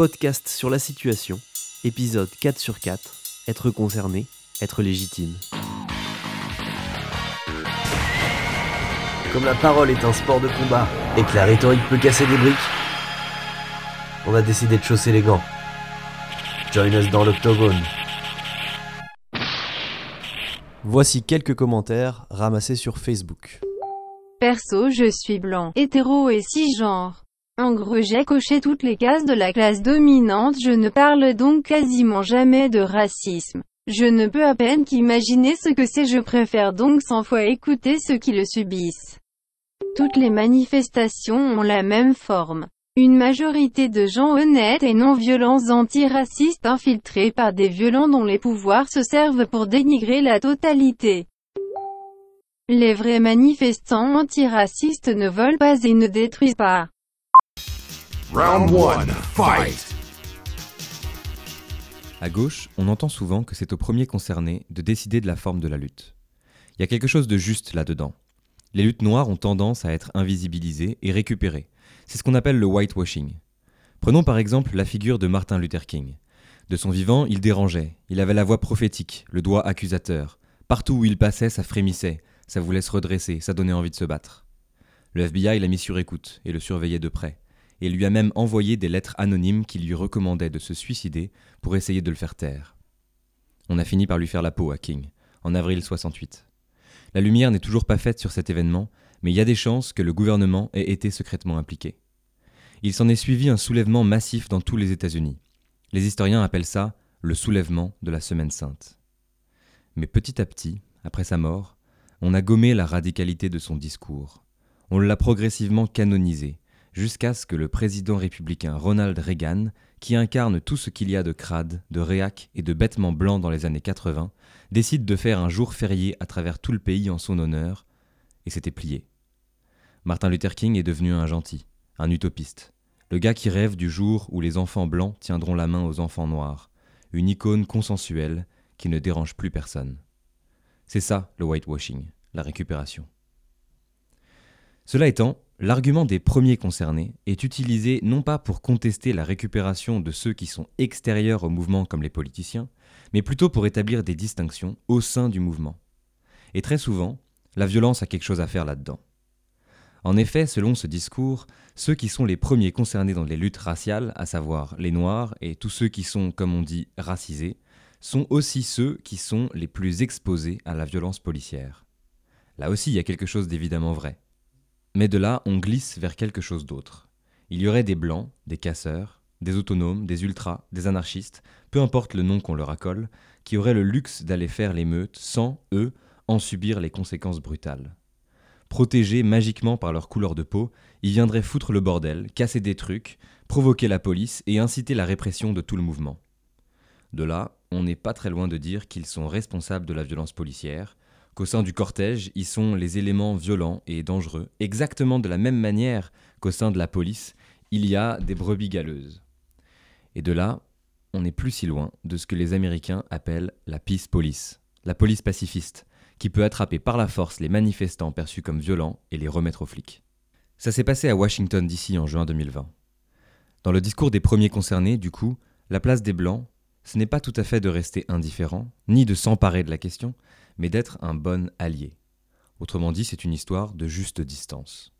podcast sur la situation, épisode 4 sur 4, être concerné, être légitime. Comme la parole est un sport de combat et que la rhétorique peut casser des briques, on a décidé de chausser les gants. Join us dans l'octogone. Voici quelques commentaires ramassés sur Facebook. Perso, je suis blanc, hétéro et cisgenre. En gros, j'ai coché toutes les cases de la classe dominante, je ne parle donc quasiment jamais de racisme. Je ne peux à peine qu'imaginer ce que c'est, je préfère donc 100 fois écouter ceux qui le subissent. Toutes les manifestations ont la même forme. Une majorité de gens honnêtes et non violents antiracistes infiltrés par des violents dont les pouvoirs se servent pour dénigrer la totalité. Les vrais manifestants antiracistes ne volent pas et ne détruisent pas. Round one, fight! À gauche, on entend souvent que c'est au premier concerné de décider de la forme de la lutte. Il y a quelque chose de juste là-dedans. Les luttes noires ont tendance à être invisibilisées et récupérées. C'est ce qu'on appelle le whitewashing. Prenons par exemple la figure de Martin Luther King. De son vivant, il dérangeait, il avait la voix prophétique, le doigt accusateur. Partout où il passait, ça frémissait, ça voulait se redresser, ça donnait envie de se battre. Le FBI l'a mis sur écoute et le surveillait de près et lui a même envoyé des lettres anonymes qui lui recommandaient de se suicider pour essayer de le faire taire. On a fini par lui faire la peau à King, en avril 68. La lumière n'est toujours pas faite sur cet événement, mais il y a des chances que le gouvernement ait été secrètement impliqué. Il s'en est suivi un soulèvement massif dans tous les États-Unis. Les historiens appellent ça le soulèvement de la Semaine sainte. Mais petit à petit, après sa mort, on a gommé la radicalité de son discours. On l'a progressivement canonisé, jusqu'à ce que le président républicain Ronald Reagan, qui incarne tout ce qu'il y a de crade, de réac et de bêtement blanc dans les années 80, décide de faire un jour férié à travers tout le pays en son honneur, et c'était plié. Martin Luther King est devenu un gentil, un utopiste, le gars qui rêve du jour où les enfants blancs tiendront la main aux enfants noirs, une icône consensuelle qui ne dérange plus personne. C'est ça le whitewashing, la récupération. Cela étant, L'argument des premiers concernés est utilisé non pas pour contester la récupération de ceux qui sont extérieurs au mouvement comme les politiciens, mais plutôt pour établir des distinctions au sein du mouvement. Et très souvent, la violence a quelque chose à faire là-dedans. En effet, selon ce discours, ceux qui sont les premiers concernés dans les luttes raciales, à savoir les Noirs et tous ceux qui sont, comme on dit, racisés, sont aussi ceux qui sont les plus exposés à la violence policière. Là aussi, il y a quelque chose d'évidemment vrai. Mais de là, on glisse vers quelque chose d'autre. Il y aurait des blancs, des casseurs, des autonomes, des ultras, des anarchistes, peu importe le nom qu'on leur accole, qui auraient le luxe d'aller faire l'émeute sans, eux, en subir les conséquences brutales. Protégés magiquement par leur couleur de peau, ils viendraient foutre le bordel, casser des trucs, provoquer la police et inciter la répression de tout le mouvement. De là, on n'est pas très loin de dire qu'ils sont responsables de la violence policière, qu'au sein du cortège, ils sont les éléments violents et dangereux, exactement de la même manière qu'au sein de la police, il y a des brebis galeuses. Et de là, on n'est plus si loin de ce que les Américains appellent la peace police, la police pacifiste, qui peut attraper par la force les manifestants perçus comme violents et les remettre aux flics. Ça s'est passé à Washington DC en juin 2020. Dans le discours des premiers concernés, du coup, la place des Blancs, ce n'est pas tout à fait de rester indifférent, ni de s'emparer de la question, mais d'être un bon allié. Autrement dit, c'est une histoire de juste distance.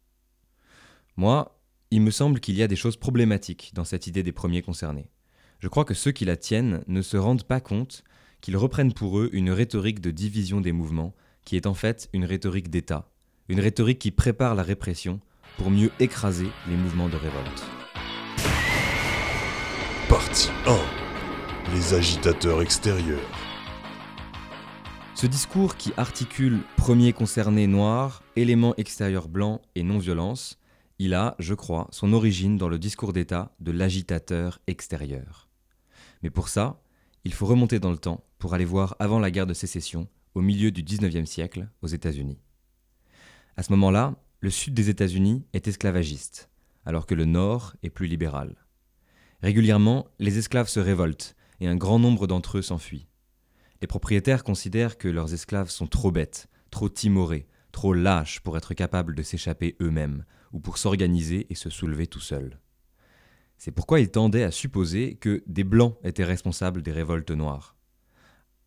Moi, il me semble qu'il y a des choses problématiques dans cette idée des premiers concernés. Je crois que ceux qui la tiennent ne se rendent pas compte qu'ils reprennent pour eux une rhétorique de division des mouvements, qui est en fait une rhétorique d'État, une rhétorique qui prépare la répression pour mieux écraser les mouvements de révolte. Partie 1. Les agitateurs extérieurs. Ce discours qui articule premier concerné noir, élément extérieur blanc et non-violence, il a, je crois, son origine dans le discours d'État de l'agitateur extérieur. Mais pour ça, il faut remonter dans le temps pour aller voir avant la guerre de sécession, au milieu du XIXe siècle, aux États-Unis. À ce moment-là, le sud des États-Unis est esclavagiste, alors que le nord est plus libéral. Régulièrement, les esclaves se révoltent et un grand nombre d'entre eux s'enfuient. Les propriétaires considèrent que leurs esclaves sont trop bêtes, trop timorés, trop lâches pour être capables de s'échapper eux-mêmes, ou pour s'organiser et se soulever tout seuls. C'est pourquoi il tendait à supposer que des Blancs étaient responsables des révoltes noires.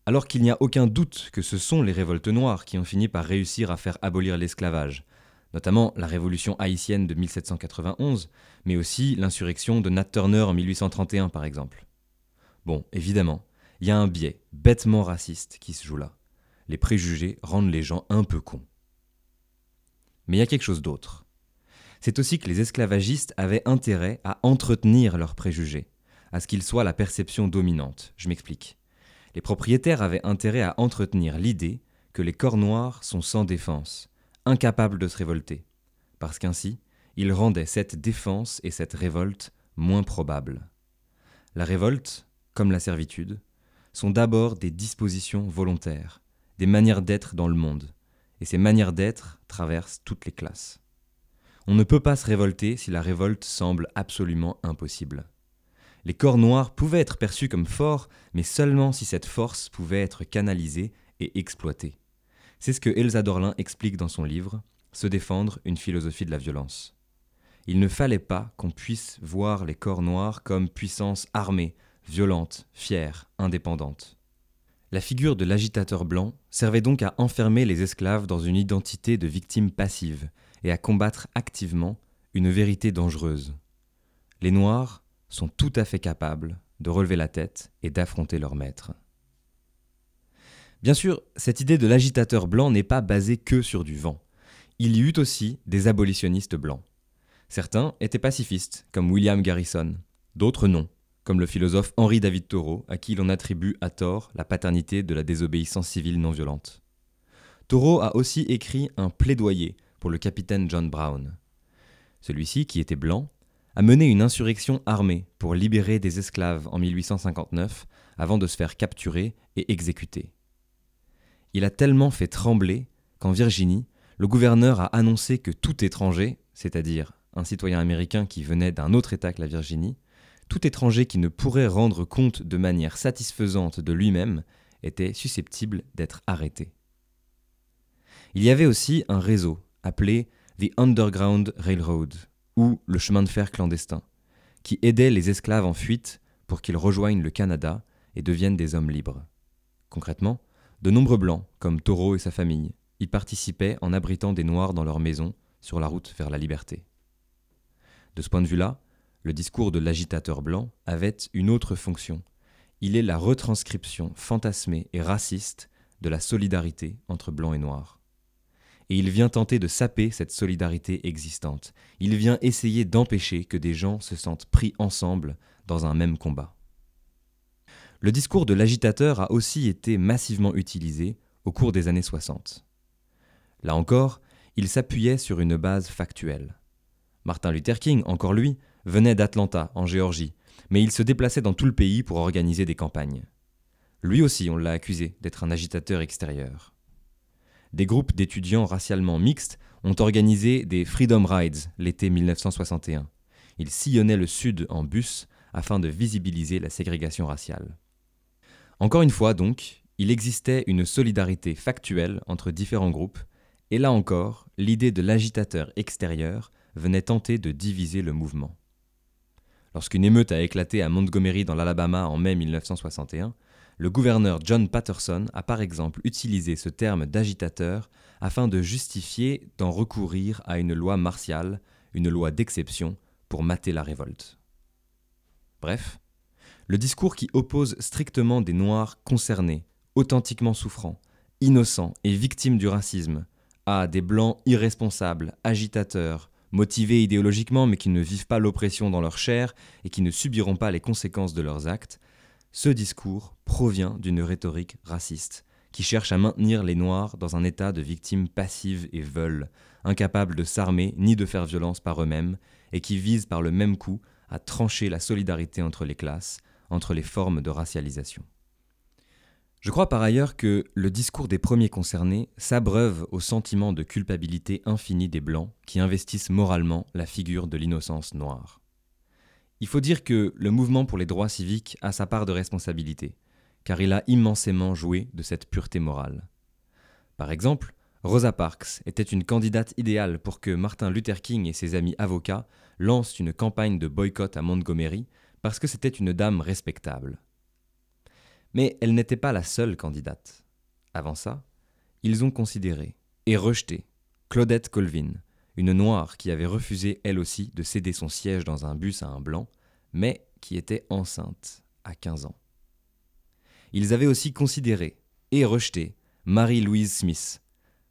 Alors qu'il n'y a aucun doute que ce sont les révoltes noires qui ont fini par réussir à faire abolir l'esclavage, notamment la révolution haïtienne de 1791, mais aussi l'insurrection de Nat Turner en 1831 par exemple. Bon, évidemment, il y a un biais bêtement raciste qui se joue là. Les préjugés rendent les gens un peu cons. Mais il y a quelque chose d'autre. C'est aussi que les esclavagistes avaient intérêt à entretenir leurs préjugés, à ce qu'ils soient la perception dominante. Je m'explique. Les propriétaires avaient intérêt à entretenir l'idée que les corps noirs sont sans défense, incapables de se révolter, parce qu'ainsi, ils rendaient cette défense et cette révolte moins probables. La révolte, comme la servitude, sont d'abord des dispositions volontaires, des manières d'être dans le monde, et ces manières d'être traversent toutes les classes. On ne peut pas se révolter si la révolte semble absolument impossible. Les corps noirs pouvaient être perçus comme forts, mais seulement si cette force pouvait être canalisée et exploitée. C'est ce que Elsa Dorlin explique dans son livre Se défendre, une philosophie de la violence. Il ne fallait pas qu'on puisse voir les corps noirs comme puissance armée, violente, fière, indépendante. La figure de l'agitateur blanc servait donc à enfermer les esclaves dans une identité de victime passive et à combattre activement une vérité dangereuse. Les Noirs sont tout à fait capables de relever la tête et d'affronter leur maître. Bien sûr, cette idée de l'agitateur blanc n'est pas basée que sur du vent. Il y eut aussi des abolitionnistes blancs. Certains étaient pacifistes, comme William Garrison, d'autres non, comme le philosophe Henri David Thoreau, à qui l'on attribue à tort la paternité de la désobéissance civile non violente. Thoreau a aussi écrit un plaidoyer pour le capitaine John Brown. Celui-ci, qui était blanc, a mené une insurrection armée pour libérer des esclaves en 1859 avant de se faire capturer et exécuter. Il a tellement fait trembler qu'en Virginie, le gouverneur a annoncé que tout étranger, c'est-à-dire un citoyen américain qui venait d'un autre État que la Virginie, tout étranger qui ne pourrait rendre compte de manière satisfaisante de lui-même était susceptible d'être arrêté. Il y avait aussi un réseau appelé The Underground Railroad, ou le chemin de fer clandestin, qui aidait les esclaves en fuite pour qu'ils rejoignent le Canada et deviennent des hommes libres. Concrètement, de nombreux blancs, comme Taureau et sa famille, y participaient en abritant des Noirs dans leurs maisons sur la route vers la liberté. De ce point de vue-là, le discours de l'agitateur blanc avait une autre fonction. Il est la retranscription fantasmée et raciste de la solidarité entre blancs et noirs. Et il vient tenter de saper cette solidarité existante. Il vient essayer d'empêcher que des gens se sentent pris ensemble dans un même combat. Le discours de l'agitateur a aussi été massivement utilisé au cours des années 60. Là encore, il s'appuyait sur une base factuelle. Martin Luther King, encore lui, venait d'Atlanta, en Géorgie, mais il se déplaçait dans tout le pays pour organiser des campagnes. Lui aussi, on l'a accusé d'être un agitateur extérieur. Des groupes d'étudiants racialement mixtes ont organisé des Freedom Rides l'été 1961. Ils sillonnaient le sud en bus afin de visibiliser la ségrégation raciale. Encore une fois, donc, il existait une solidarité factuelle entre différents groupes, et là encore, l'idée de l'agitateur extérieur venait tenter de diviser le mouvement. Lorsqu'une émeute a éclaté à Montgomery dans l'Alabama en mai 1961, le gouverneur John Patterson a par exemple utilisé ce terme d'agitateur afin de justifier d'en recourir à une loi martiale, une loi d'exception, pour mater la révolte. Bref, le discours qui oppose strictement des Noirs concernés, authentiquement souffrants, innocents et victimes du racisme, à des Blancs irresponsables, agitateurs, motivés idéologiquement mais qui ne vivent pas l'oppression dans leur chair et qui ne subiront pas les conséquences de leurs actes, ce discours provient d'une rhétorique raciste, qui cherche à maintenir les Noirs dans un état de victimes passives et veules, incapables de s'armer ni de faire violence par eux-mêmes, et qui vise par le même coup à trancher la solidarité entre les classes, entre les formes de racialisation. Je crois par ailleurs que le discours des premiers concernés s'abreuve au sentiment de culpabilité infinie des Blancs qui investissent moralement la figure de l'innocence noire. Il faut dire que le mouvement pour les droits civiques a sa part de responsabilité, car il a immensément joué de cette pureté morale. Par exemple, Rosa Parks était une candidate idéale pour que Martin Luther King et ses amis avocats lancent une campagne de boycott à Montgomery parce que c'était une dame respectable. Mais elle n'était pas la seule candidate. Avant ça, ils ont considéré et rejeté Claudette Colvin, une noire qui avait refusé elle aussi de céder son siège dans un bus à un blanc, mais qui était enceinte à 15 ans. Ils avaient aussi considéré et rejeté Marie-Louise Smith,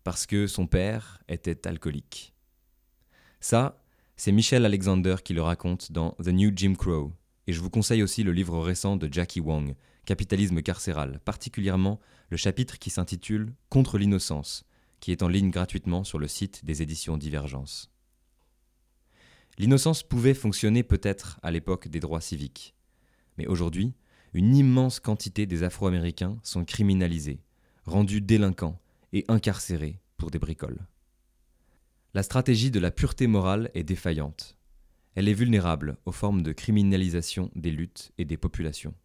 parce que son père était alcoolique. Ça, c'est Michel Alexander qui le raconte dans The New Jim Crow, et je vous conseille aussi le livre récent de Jackie Wong, Capitalisme carcéral, particulièrement le chapitre qui s'intitule Contre l'innocence, qui est en ligne gratuitement sur le site des éditions Divergence. L'innocence pouvait fonctionner peut-être à l'époque des droits civiques, mais aujourd'hui, une immense quantité des Afro-Américains sont criminalisés, rendus délinquants et incarcérés pour des bricoles. La stratégie de la pureté morale est défaillante. Elle est vulnérable aux formes de criminalisation des luttes et des populations.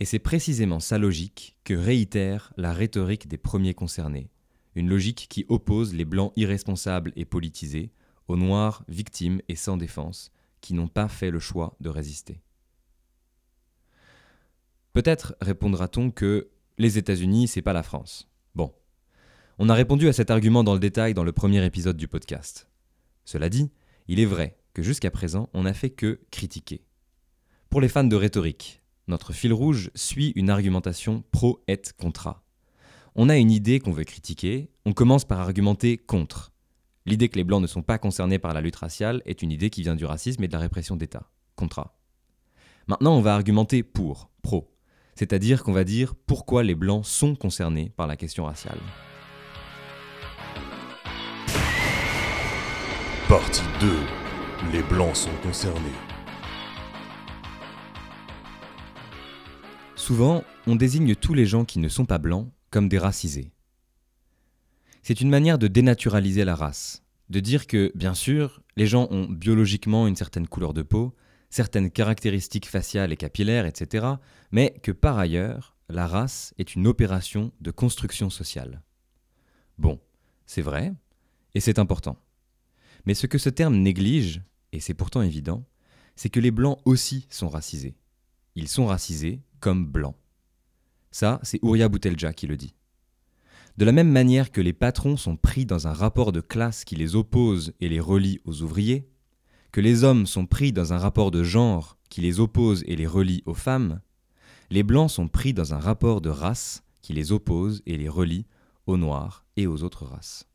Et c'est précisément sa logique que réitère la rhétorique des premiers concernés, une logique qui oppose les blancs irresponsables et politisés aux noirs victimes et sans défense qui n'ont pas fait le choix de résister. Peut-être répondra-t-on que les États-Unis, c'est pas la France. Bon. On a répondu à cet argument dans le détail dans le premier épisode du podcast. Cela dit, il est vrai que jusqu'à présent, on n'a fait que critiquer. Pour les fans de rhétorique, notre fil rouge suit une argumentation pro et contra. On a une idée qu'on veut critiquer, on commence par argumenter contre. L'idée que les Blancs ne sont pas concernés par la lutte raciale est une idée qui vient du racisme et de la répression d'État. Contra. Maintenant, on va argumenter pour, pro. C'est-à-dire qu'on va dire pourquoi les Blancs sont concernés par la question raciale. Partie 2. Les blancs sont concernés. Souvent, on désigne tous les gens qui ne sont pas blancs comme des racisés. C'est une manière de dénaturaliser la race, de dire que, bien sûr, les gens ont biologiquement une certaine couleur de peau, certaines caractéristiques faciales et capillaires, etc., mais que par ailleurs, la race est une opération de construction sociale. Bon, c'est vrai, et c'est important. Mais ce que ce terme néglige, et c'est pourtant évident, c'est que les blancs aussi sont racisés. Ils sont racisés comme blancs. Ça, c'est Ouria Boutelja qui le dit. De la même manière que les patrons sont pris dans un rapport de classe qui les oppose et les relie aux ouvriers, que les hommes sont pris dans un rapport de genre qui les oppose et les relie aux femmes, les blancs sont pris dans un rapport de race qui les oppose et les relie aux noirs et aux autres races.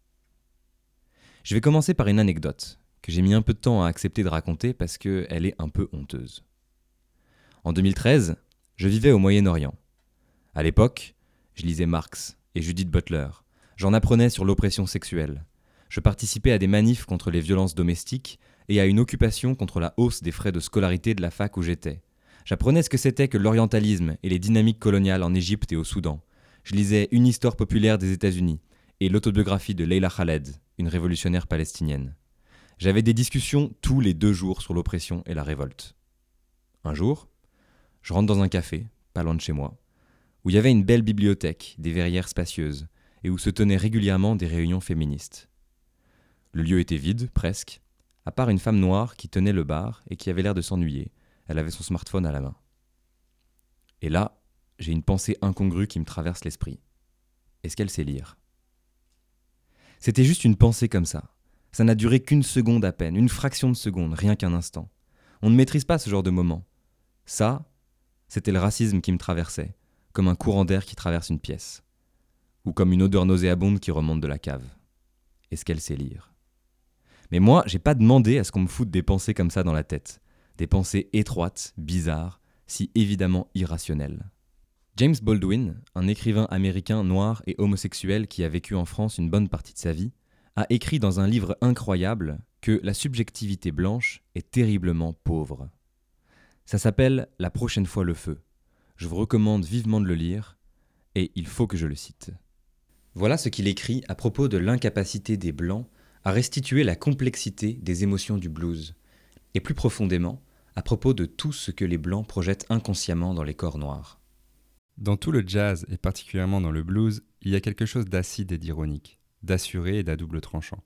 Je vais commencer par une anecdote que j'ai mis un peu de temps à accepter de raconter parce qu'elle est un peu honteuse. En 2013, je vivais au Moyen-Orient. À l'époque, je lisais Marx et Judith Butler. J'en apprenais sur l'oppression sexuelle. Je participais à des manifs contre les violences domestiques et à une occupation contre la hausse des frais de scolarité de la fac où j'étais. J'apprenais ce que c'était que l'orientalisme et les dynamiques coloniales en Égypte et au Soudan. Je lisais Une histoire populaire des États-Unis et l'autobiographie de Leila Khaled, une révolutionnaire palestinienne. J'avais des discussions tous les deux jours sur l'oppression et la révolte. Un jour, je rentre dans un café, pas loin de chez moi, où il y avait une belle bibliothèque, des verrières spacieuses, et où se tenaient régulièrement des réunions féministes. Le lieu était vide, presque, à part une femme noire qui tenait le bar et qui avait l'air de s'ennuyer. Elle avait son smartphone à la main. Et là, j'ai une pensée incongrue qui me traverse l'esprit. Est-ce qu'elle sait lire? C'était juste une pensée comme ça. Ça n'a duré qu'une seconde à peine, une fraction de seconde, rien qu'un instant. On ne maîtrise pas ce genre de moment. Ça, c'était le racisme qui me traversait, comme un courant d'air qui traverse une pièce, ou comme une odeur nauséabonde qui remonte de la cave. Est-ce qu'elle sait lire mais moi, j'ai pas demandé à ce qu'on me foute des pensées comme ça dans la tête. Des pensées étroites, bizarres, si évidemment irrationnelles. James Baldwin, un écrivain américain noir et homosexuel qui a vécu en France une bonne partie de sa vie, a écrit dans un livre incroyable que la subjectivité blanche est terriblement pauvre. Ça s'appelle La prochaine fois le feu. Je vous recommande vivement de le lire, et il faut que je le cite. Voilà ce qu'il écrit à propos de l'incapacité des Blancs à restituer la complexité des émotions du blues, et plus profondément, à propos de tout ce que les Blancs projettent inconsciemment dans les corps noirs. Dans tout le jazz, et particulièrement dans le blues, il y a quelque chose d'acide et d'ironique, d'assuré et d'à double tranchant.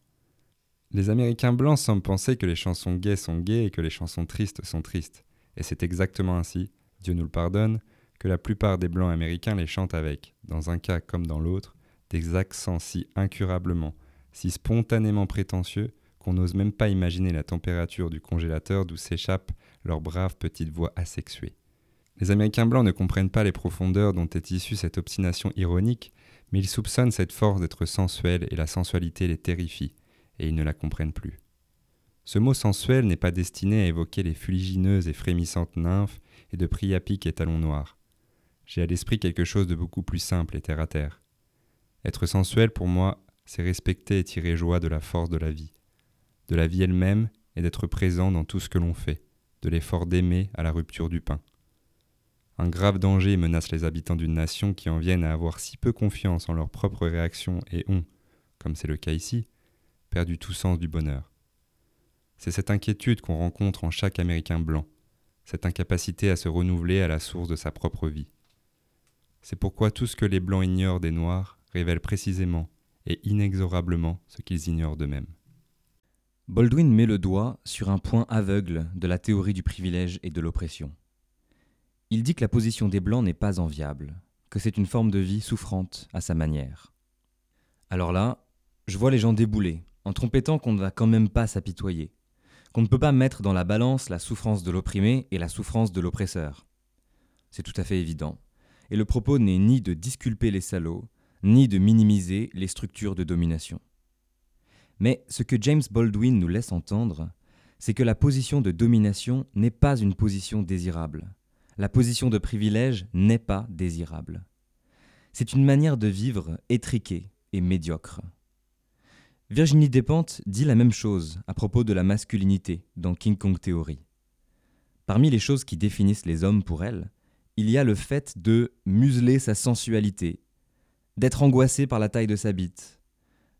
Les Américains blancs semblent penser que les chansons gays sont gays et que les chansons tristes sont tristes. Et c'est exactement ainsi, Dieu nous le pardonne, que la plupart des blancs américains les chantent avec, dans un cas comme dans l'autre, des accents si incurablement, si spontanément prétentieux qu'on n'ose même pas imaginer la température du congélateur d'où s'échappent leurs braves petites voix asexuées. Les Américains blancs ne comprennent pas les profondeurs dont est issue cette obstination ironique, mais ils soupçonnent cette force d'être sensuelle et la sensualité les terrifie, et ils ne la comprennent plus. Ce mot sensuel n'est pas destiné à évoquer les fuligineuses et frémissantes nymphes et de priapiques et talons noirs. J'ai à l'esprit quelque chose de beaucoup plus simple et terre à terre. Être sensuel pour moi, c'est respecter et tirer joie de la force de la vie, de la vie elle-même et d'être présent dans tout ce que l'on fait, de l'effort d'aimer à la rupture du pain. Un grave danger menace les habitants d'une nation qui en viennent à avoir si peu confiance en leurs propres réactions et ont, comme c'est le cas ici, perdu tout sens du bonheur. C'est cette inquiétude qu'on rencontre en chaque Américain blanc, cette incapacité à se renouveler à la source de sa propre vie. C'est pourquoi tout ce que les Blancs ignorent des Noirs révèle précisément et inexorablement ce qu'ils ignorent d'eux-mêmes. Baldwin met le doigt sur un point aveugle de la théorie du privilège et de l'oppression. Il dit que la position des Blancs n'est pas enviable, que c'est une forme de vie souffrante à sa manière. Alors là, je vois les gens débouler, en trompettant qu'on ne va quand même pas s'apitoyer, qu'on ne peut pas mettre dans la balance la souffrance de l'opprimé et la souffrance de l'oppresseur. C'est tout à fait évident, et le propos n'est ni de disculper les salauds, ni de minimiser les structures de domination. Mais ce que James Baldwin nous laisse entendre, c'est que la position de domination n'est pas une position désirable. La position de privilège n'est pas désirable. C'est une manière de vivre étriquée et médiocre. Virginie Despentes dit la même chose à propos de la masculinité dans King Kong Theory. Parmi les choses qui définissent les hommes pour elle, il y a le fait de museler sa sensualité d'être angoissé par la taille de sa bite,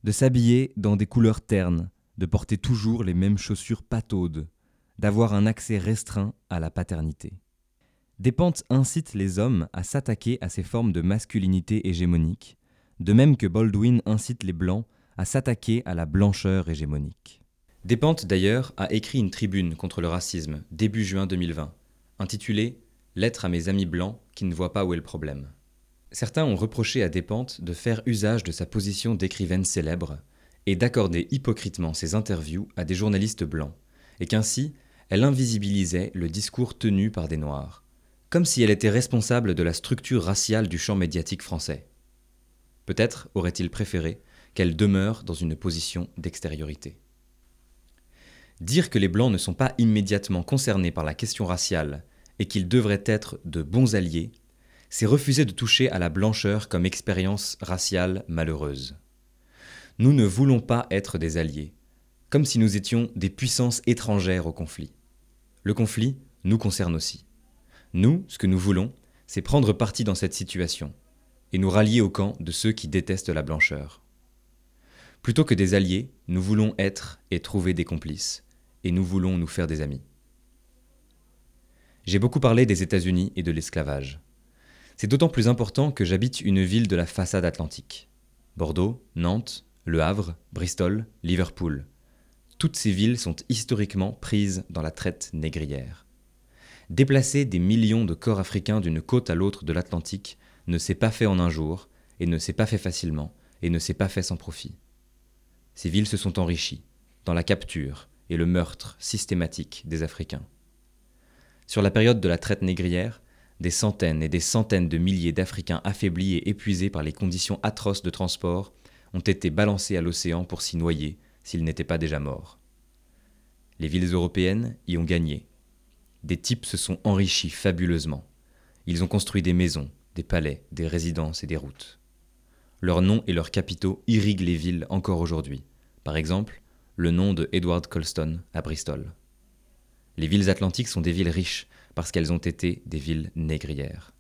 de s'habiller dans des couleurs ternes, de porter toujours les mêmes chaussures pataudes, d'avoir un accès restreint à la paternité. Despentes incite les hommes à s'attaquer à ces formes de masculinité hégémonique, de même que Baldwin incite les blancs à s'attaquer à la blancheur hégémonique. Despentes d'ailleurs a écrit une tribune contre le racisme début juin 2020, intitulée Lettre à mes amis blancs qui ne voient pas où est le problème. Certains ont reproché à Despentes de faire usage de sa position d'écrivaine célèbre et d'accorder hypocritement ses interviews à des journalistes blancs, et qu'ainsi elle invisibilisait le discours tenu par des Noirs, comme si elle était responsable de la structure raciale du champ médiatique français. Peut-être aurait-il préféré qu'elle demeure dans une position d'extériorité. Dire que les Blancs ne sont pas immédiatement concernés par la question raciale et qu'ils devraient être de bons alliés c'est refuser de toucher à la blancheur comme expérience raciale malheureuse. Nous ne voulons pas être des alliés, comme si nous étions des puissances étrangères au conflit. Le conflit nous concerne aussi. Nous, ce que nous voulons, c'est prendre parti dans cette situation et nous rallier au camp de ceux qui détestent la blancheur. Plutôt que des alliés, nous voulons être et trouver des complices, et nous voulons nous faire des amis. J'ai beaucoup parlé des États-Unis et de l'esclavage. C'est d'autant plus important que j'habite une ville de la façade atlantique. Bordeaux, Nantes, Le Havre, Bristol, Liverpool. Toutes ces villes sont historiquement prises dans la traite négrière. Déplacer des millions de corps africains d'une côte à l'autre de l'Atlantique ne s'est pas fait en un jour, et ne s'est pas fait facilement, et ne s'est pas fait sans profit. Ces villes se sont enrichies, dans la capture et le meurtre systématique des Africains. Sur la période de la traite négrière, des centaines et des centaines de milliers d'Africains affaiblis et épuisés par les conditions atroces de transport ont été balancés à l'océan pour s'y noyer s'ils n'étaient pas déjà morts. Les villes européennes y ont gagné. Des types se sont enrichis fabuleusement. Ils ont construit des maisons, des palais, des résidences et des routes. Leurs noms et leurs capitaux irriguent les villes encore aujourd'hui. Par exemple, le nom de Edward Colston à Bristol. Les villes atlantiques sont des villes riches, parce qu'elles ont été des villes négrières.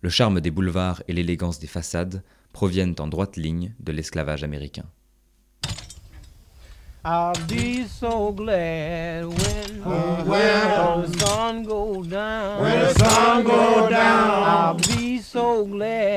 Le charme des boulevards et l'élégance des façades proviennent en droite ligne de l'esclavage américain. I'll be so glad when, oh, when the sun go down. When the sun go down. I'll be be so glad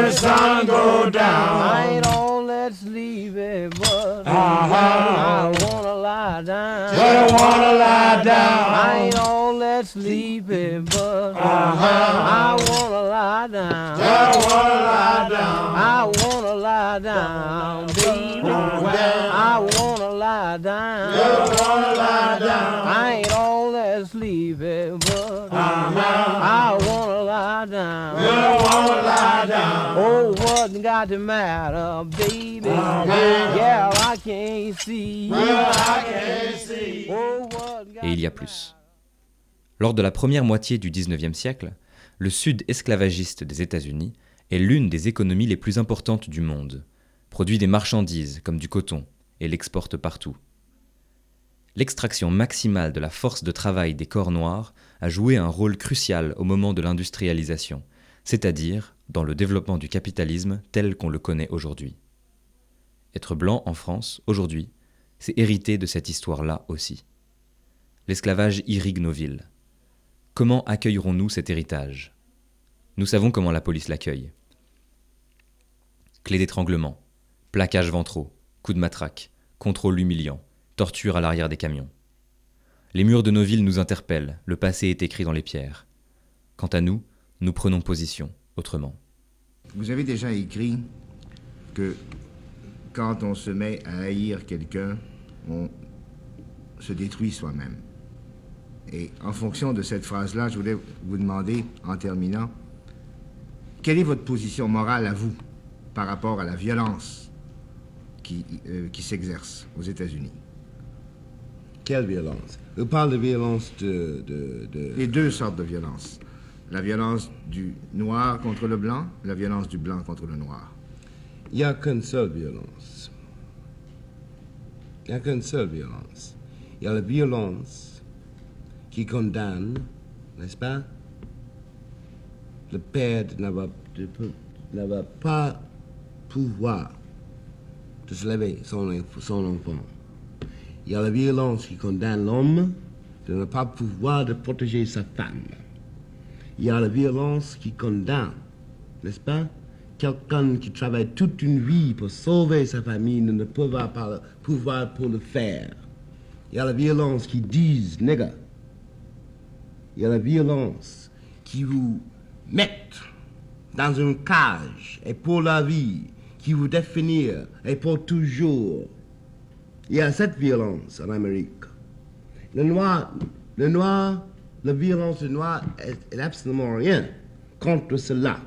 When the sun go down. I ain't all that sleepy, but Uh-huh. I wanna lie down. Just wanna lie down. I ain't all that sleepy, but Uh-huh. I wanna lie down. Just wanna lie down. I wanna lie down, baby. I wanna lie down. Just wanna lie down. I down. Just wanna lie down. Oh, what got the matter, baby? Yeah, I can't see. I can't see. Oh, what got Et il y a plus. Lors de la première moitié du XIXe siècle, le sud esclavagiste des États-Unis est l'une des économies les plus importantes du monde, produit des marchandises comme du coton et l'exporte partout. L'extraction maximale de la force de travail des corps noirs a joué un rôle crucial au moment de l'industrialisation, c'est-à-dire dans le développement du capitalisme tel qu'on le connaît aujourd'hui. Être blanc en France, aujourd'hui, c'est hériter de cette histoire-là aussi. L'esclavage irrigue nos villes. Comment accueillerons-nous cet héritage? Nous savons comment la police l'accueille. Clé d'étranglement, plaquages ventraux, coups de matraque, contrôle humiliant, torture à l'arrière des camions. Les murs de nos villes nous interpellent, le passé est écrit dans les pierres. Quant à nous, nous prenons position autrement. Vous avez déjà écrit que quand on se met à haïr quelqu'un, on se détruit soi-même. Et en fonction de cette phrase-là, je voulais vous demander, en terminant, quelle est votre position morale à vous par rapport à la violence qui, euh, qui s'exerce aux États-Unis? Quelle violence? Parle de violence de... de, de- Les deux sortes de violence. La violence du noir contre le blanc, la violence du blanc contre le noir. Il n'y a qu'une seule violence. Il n'y a qu'une seule violence. Il y a la violence qui condamne, n'est-ce pas? Le père n'ava de- n'ava pas pouvoir de se lever son, son enfant. Il y a la violence qui condamne l'homme de ne pas pouvoir protéger sa femme. Il y a la violence qui condamne, n'est-ce pas? Quelqu'un qui travaille toute une vie pour sauver sa famille ne peut pas pouvoir pour le faire. Il y a la violence qui dit nigger. Il y a la violence qui vous met dans une cage et pour la vie, qui vous définit et pour toujours. Il y a cette violence en Amérique. Le noir, le noir, la violence du noir est, est absolument rien contre cela.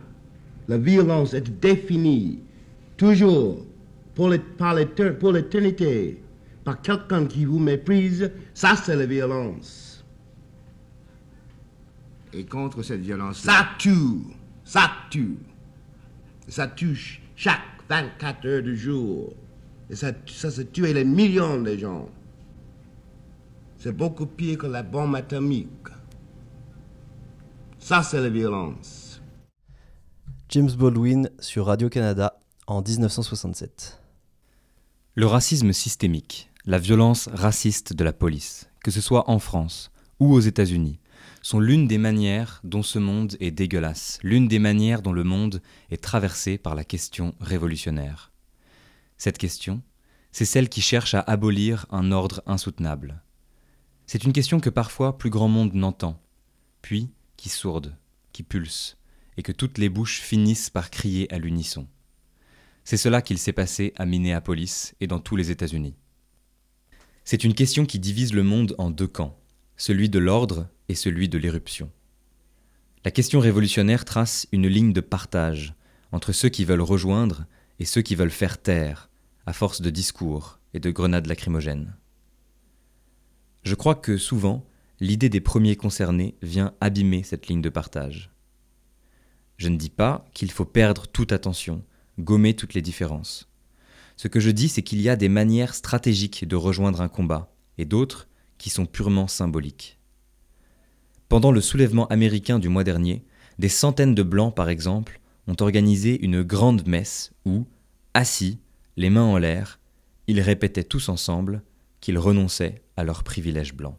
La violence est définie toujours pour l'éternité par quelqu'un qui vous méprise. Ça, c'est la violence. Et contre cette violence Ça tue. Ça tue. Ça tue chaque 24 heures du jour. Et ça, ça se tue les millions de gens. C'est beaucoup pire que la bombe atomique. Ça, c'est la violence. James Baldwin sur Radio-Canada en 1967. Le racisme systémique, la violence raciste de la police, que ce soit en France ou aux États-Unis, sont l'une des manières dont ce monde est dégueulasse, l'une des manières dont le monde est traversé par la question révolutionnaire. Cette question, c'est celle qui cherche à abolir un ordre insoutenable. C'est une question que parfois plus grand monde n'entend, puis qui sourde, qui pulse, et que toutes les bouches finissent par crier à l'unisson. C'est cela qu'il s'est passé à Minneapolis et dans tous les États-Unis. C'est une question qui divise le monde en deux camps, celui de l'ordre et celui de l'éruption. La question révolutionnaire trace une ligne de partage entre ceux qui veulent rejoindre et ceux qui veulent faire taire, à force de discours et de grenades lacrymogènes. Je crois que souvent, l'idée des premiers concernés vient abîmer cette ligne de partage. Je ne dis pas qu'il faut perdre toute attention, gommer toutes les différences. Ce que je dis, c'est qu'il y a des manières stratégiques de rejoindre un combat, et d'autres qui sont purement symboliques. Pendant le soulèvement américain du mois dernier, des centaines de Blancs, par exemple, ont organisé une grande messe où, assis, les mains en l'air, ils répétaient tous ensemble qu'ils renonçaient à leurs privilèges blancs.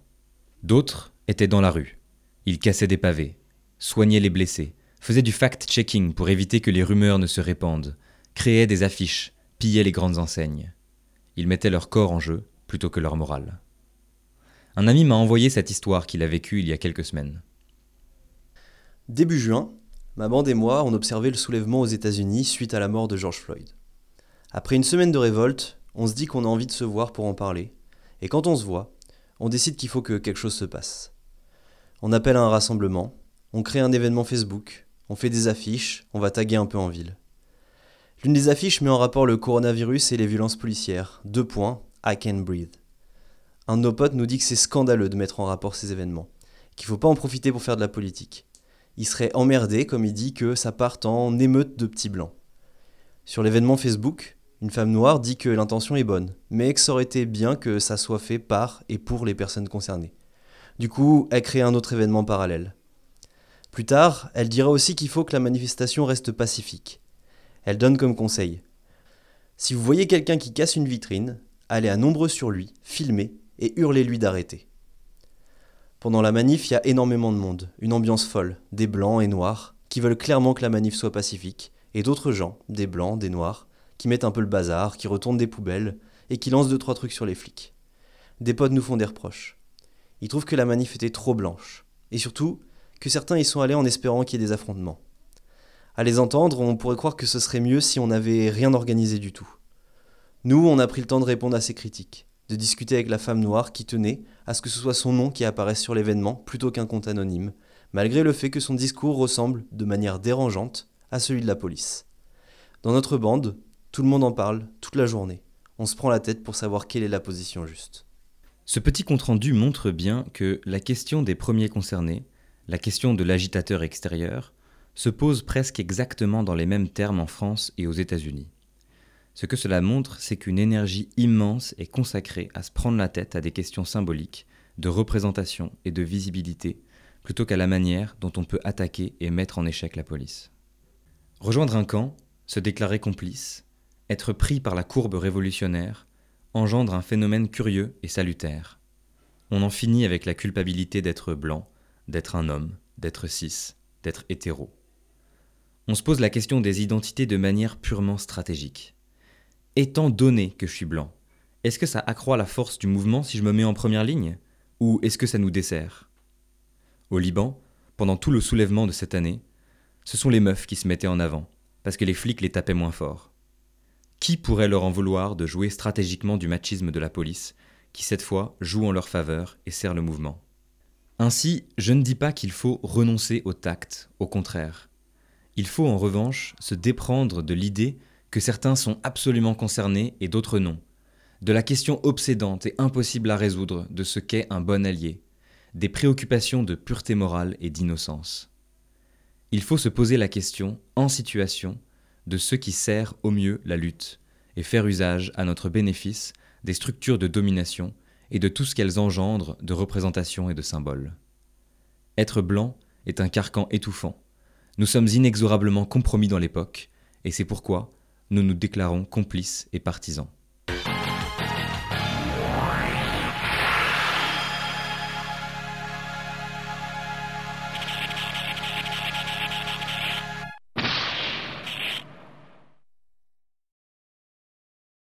D'autres étaient dans la rue, Il cassait des pavés, soignait les blessés, faisait du fact-checking pour éviter que les rumeurs ne se répandent, créait des affiches, pillait les grandes enseignes. Ils mettaient leur corps en jeu plutôt que leur morale. Un ami m'a envoyé cette histoire qu'il a vécue il y a quelques semaines. Début juin, ma bande et moi, on observait le soulèvement aux États-Unis suite à la mort de George Floyd. Après une semaine de révolte, on se dit qu'on a envie de se voir pour en parler, et quand on se voit, on décide qu'il faut que quelque chose se passe. On appelle à un rassemblement, on crée un événement Facebook, on fait des affiches, on va taguer un peu en ville. L'une des affiches met en rapport le coronavirus et les violences policières. Deux points, I can breathe. Un de nos potes nous dit que c'est scandaleux de mettre en rapport ces événements, qu'il faut pas en profiter pour faire de la politique. Il serait emmerdé, comme il dit, que ça parte en émeute de petits blancs. Sur l'événement Facebook, une femme noire dit que l'intention est bonne, mais que ça aurait été bien que ça soit fait par et pour les personnes concernées. Du coup, elle crée un autre événement parallèle. Plus tard, elle dira aussi qu'il faut que la manifestation reste pacifique. Elle donne comme conseil. Si vous voyez quelqu'un qui casse une vitrine, allez à nombreux sur lui, filmez et hurlez-lui d'arrêter. Pendant la manif, il y a énormément de monde, une ambiance folle, des blancs et noirs, qui veulent clairement que la manif soit pacifique, et d'autres gens, des blancs, des noirs, qui mettent un peu le bazar, qui retournent des poubelles, et qui lancent deux trois trucs sur les flics. Des potes nous font des reproches. Ils trouvent que la manif était trop blanche, et surtout que certains y sont allés en espérant qu'il y ait des affrontements. À les entendre, on pourrait croire que ce serait mieux si on n'avait rien organisé du tout. Nous, on a pris le temps de répondre à ces critiques, de discuter avec la femme noire qui tenait à ce que ce soit son nom qui apparaisse sur l'événement plutôt qu'un compte anonyme, malgré le fait que son discours ressemble, de manière dérangeante, à celui de la police. Dans notre bande, tout le monde en parle, toute la journée. On se prend la tête pour savoir quelle est la position juste. Ce petit compte-rendu montre bien que la question des premiers concernés, la question de l'agitateur extérieur, se pose presque exactement dans les mêmes termes en France et aux États-Unis. Ce que cela montre, c'est qu'une énergie immense est consacrée à se prendre la tête à des questions symboliques, de représentation et de visibilité, plutôt qu'à la manière dont on peut attaquer et mettre en échec la police. Rejoindre un camp, se déclarer complice, être pris par la courbe révolutionnaire, engendre un phénomène curieux et salutaire. On en finit avec la culpabilité d'être blanc, d'être un homme, d'être cis, d'être hétéro. On se pose la question des identités de manière purement stratégique. Étant donné que je suis blanc, est-ce que ça accroît la force du mouvement si je me mets en première ligne? Ou est-ce que ça nous dessert? Au Liban, pendant tout le soulèvement de cette année, ce sont les meufs qui se mettaient en avant, parce que les flics les tapaient moins fort. Qui pourrait leur en vouloir de jouer stratégiquement du machisme de la police, qui cette fois joue en leur faveur et sert le mouvement Ainsi, je ne dis pas qu'il faut renoncer au tact, au contraire. Il faut en revanche se déprendre de l'idée que certains sont absolument concernés et d'autres non, de la question obsédante et impossible à résoudre de ce qu'est un bon allié, des préoccupations de pureté morale et d'innocence. Il faut se poser la question, en situation, de ce qui sert au mieux la lutte, et faire usage, à notre bénéfice, des structures de domination et de tout ce qu'elles engendrent de représentations et de symboles. Être blanc est un carcan étouffant. Nous sommes inexorablement compromis dans l'époque, et c'est pourquoi nous nous déclarons complices et partisans.